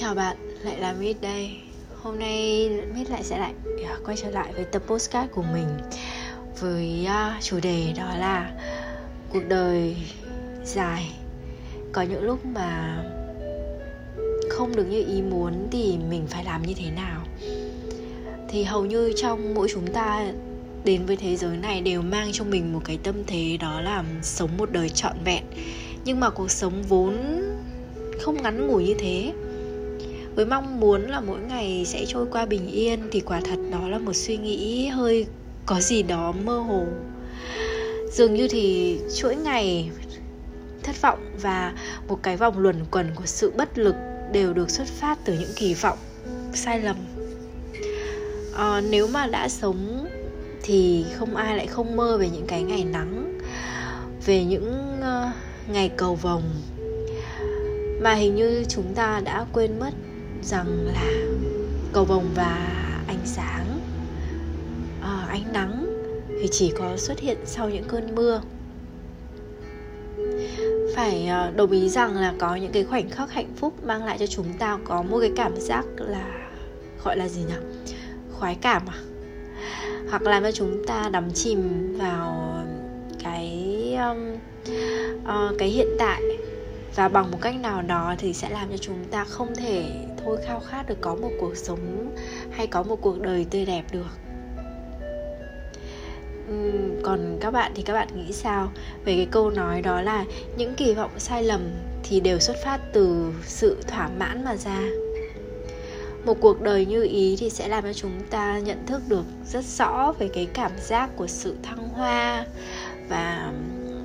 Chào bạn, lại là Mít đây. Hôm nay Mít lại sẽ lại à, quay trở lại với tập postcard của mình Với uh, chủ đề đó là Cuộc đời dài. Có những lúc mà không được như ý muốn thì mình phải làm như thế nào? Thì hầu như trong mỗi chúng ta đến với thế giới này đều mang trong mình một cái tâm thế đó là sống một đời trọn vẹn. Nhưng mà cuộc sống vốn không ngắn ngủi như thế với mong muốn là mỗi ngày sẽ trôi qua bình yên thì quả thật đó là một suy nghĩ hơi có gì đó mơ hồ. Dường như thì chuỗi ngày thất vọng và một cái vòng luẩn quẩn của sự bất lực đều được xuất phát từ những kỳ vọng sai lầm. À, nếu mà đã sống thì không ai lại không mơ về những cái ngày nắng về những uh, ngày cầu vồng. Mà hình như chúng ta đã quên mất rằng là cầu vồng và ánh sáng à, ánh nắng thì chỉ có xuất hiện sau những cơn mưa. Phải ờ, đồng ý rằng là có những cái khoảnh khắc hạnh phúc mang lại cho chúng ta có một cái cảm giác là gọi là gì nhỉ? Khoái cảm à? Hoặc làm cho chúng ta đắm chìm vào cái um, uh, cái hiện tại. Và bằng một cách nào đó thì sẽ làm cho chúng ta không thể thôi khao khát được có một cuộc sống hay có một cuộc đời tươi đẹp được. Còn các bạn thì các bạn nghĩ sao về cái câu nói đó là những kỳ vọng sai lầm thì đều xuất phát từ sự thỏa mãn mà ra? Một cuộc đời như ý thì sẽ làm cho chúng ta nhận thức được rất rõ về cái cảm giác của sự thăng hoa và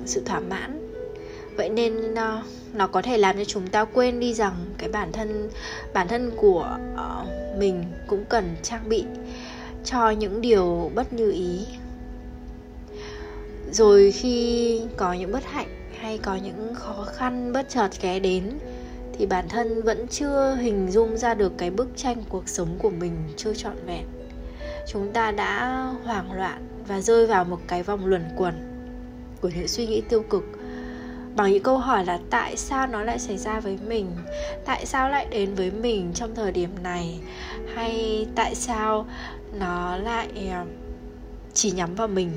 sự thỏa mãn vậy nên uh, nó có thể làm cho chúng ta quên đi rằng cái bản thân bản thân của uh, mình cũng cần trang bị cho những điều bất như ý. Rồi khi có những bất hạnh hay có những khó khăn bất chợt ghé đến thì bản thân vẫn chưa hình dung ra được cái bức tranh cuộc sống của mình chưa trọn vẹn. Chúng ta đã hoảng loạn và rơi vào một cái vòng luẩn quẩn của những suy nghĩ tiêu cực bằng những câu hỏi là tại sao nó lại xảy ra với mình? Tại sao lại đến với mình trong thời điểm này? Hay tại sao nó lại ờ, chỉ nhắm vào mình?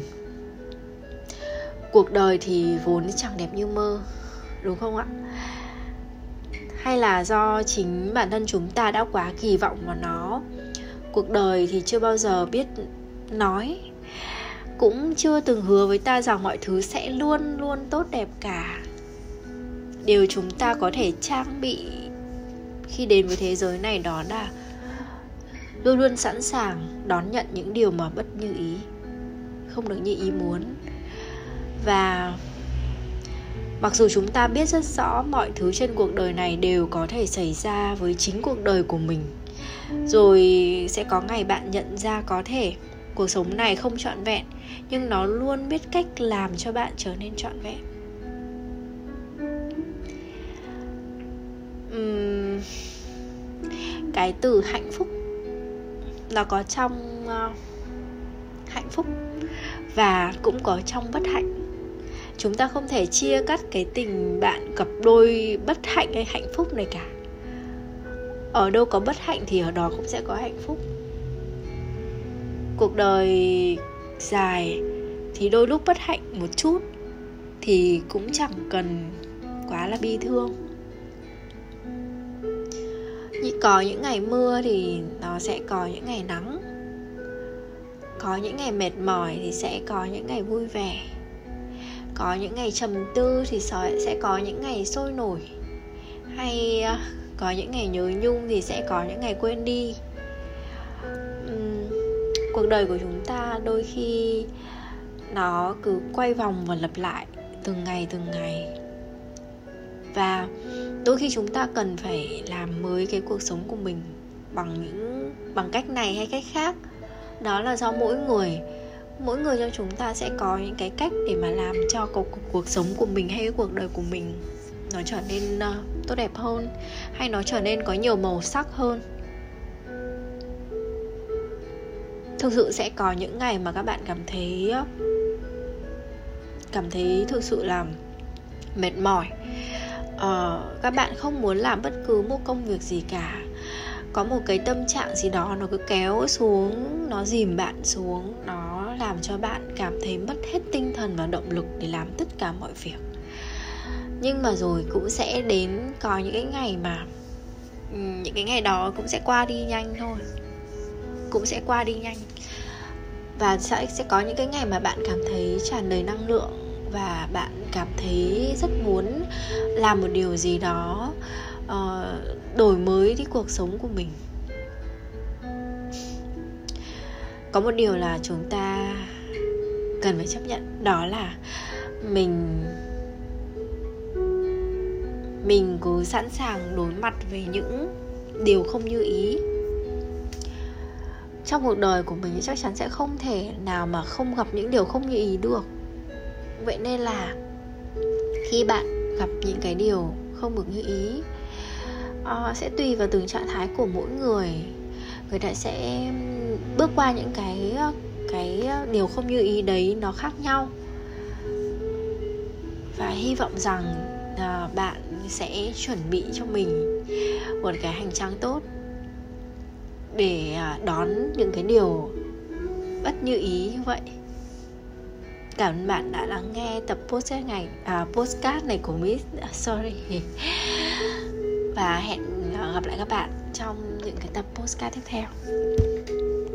Cuộc đời thì vốn chẳng đẹp như mơ, đúng không ạ? Hay là do chính bản thân chúng ta đã quá kỳ vọng vào nó? Cuộc đời thì chưa bao giờ biết nói, cũng chưa từng hứa với ta rằng mọi thứ sẽ luôn luôn tốt đẹp cả điều chúng ta có thể trang bị khi đến với thế giới này đó là luôn luôn sẵn sàng đón nhận những điều mà bất như ý, không được như ý muốn. Và mặc dù chúng ta biết rất rõ mọi thứ trên cuộc đời này đều có thể xảy ra với chính cuộc đời của mình, rồi sẽ có ngày bạn nhận ra có thể cuộc sống này không trọn vẹn, nhưng nó luôn biết cách làm cho bạn trở nên trọn vẹn. Cái từ hạnh phúc. Nó có trong uh, hạnh phúc và cũng có trong bất hạnh. Chúng ta không thể chia cắt cái tình bạn cặp đôi bất hạnh hay hạnh phúc này cả. Ở đâu có bất hạnh thì ở đó cũng sẽ có hạnh phúc. Cuộc đời dài thì đôi lúc bất hạnh một chút thì cũng chẳng cần quá là bi thương có những ngày mưa thì nó sẽ có những ngày nắng. Có những ngày mệt mỏi thì sẽ có những ngày vui vẻ. Có những ngày trầm tư thì sẽ có những ngày sôi nổi. Hay à, có những ngày nhớ nhung thì sẽ có những ngày quên đi. Cuộc đời của chúng ta đôi khi nó cứ quay vòng và lặp lại từng ngày từng ngày. Và đôi khi chúng ta cần phải làm mới cái cuộc sống của mình bằng những bằng cách này hay cách khác. Đó là do mỗi người mỗi người trong chúng ta sẽ có những cái cách để mà làm cho cuộc, cuộc sống của mình hay cái cuộc đời của mình nó trở nên uh, tốt đẹp hơn hay nó trở nên có nhiều màu sắc hơn. Thực sự sẽ có những ngày mà các bạn cảm thấy ờ, cảm thấy thực sự là mệt mỏi uh, các bạn không muốn làm bất cứ một công việc gì cả. Có một cái tâm trạng gì đó nó cứ kéo xuống nó dìm bạn xuống nó làm cho bạn cảm thấy mất hết tinh thần và động lực để làm tất cả mọi việc. Nhưng mà rồi cũng sẽ đến có những cái ngày mà ừ, những cái ngày đó cũng sẽ qua đi nhanh thôi. Cũng sẽ qua đi nhanh. Và sẽ sẽ có những cái ngày mà bạn cảm thấy tràn đầy năng lượng và bạn cảm thấy rất muốn làm một điều gì đó uh, đổi mới đi cuộc sống của mình. Có một điều là chúng ta cần phải chấp nhận đó là mình mình cứ sẵn sàng đối mặt với những điều không như ý. Trong cuộc đời của mình chắc chắn sẽ không thể nào mà không gặp những điều không như ý được vậy nên là khi bạn gặp những cái điều không được như ý uh, sẽ tùy vào từng trạng thái của mỗi người. Người ta sẽ bước qua những cái ờ, cái ờ, điều không như ý đấy nó khác nhau. Và hy vọng rằng uh, bạn sẽ chuẩn bị cho mình một cái hành trang tốt để đón những cái điều bất như ý như vậy cảm ơn bạn đã lắng nghe tập podcast này à, postcard này của Miss. À, sorry. Và hẹn à, gặp lại các bạn trong những cái tập postcard tiếp theo.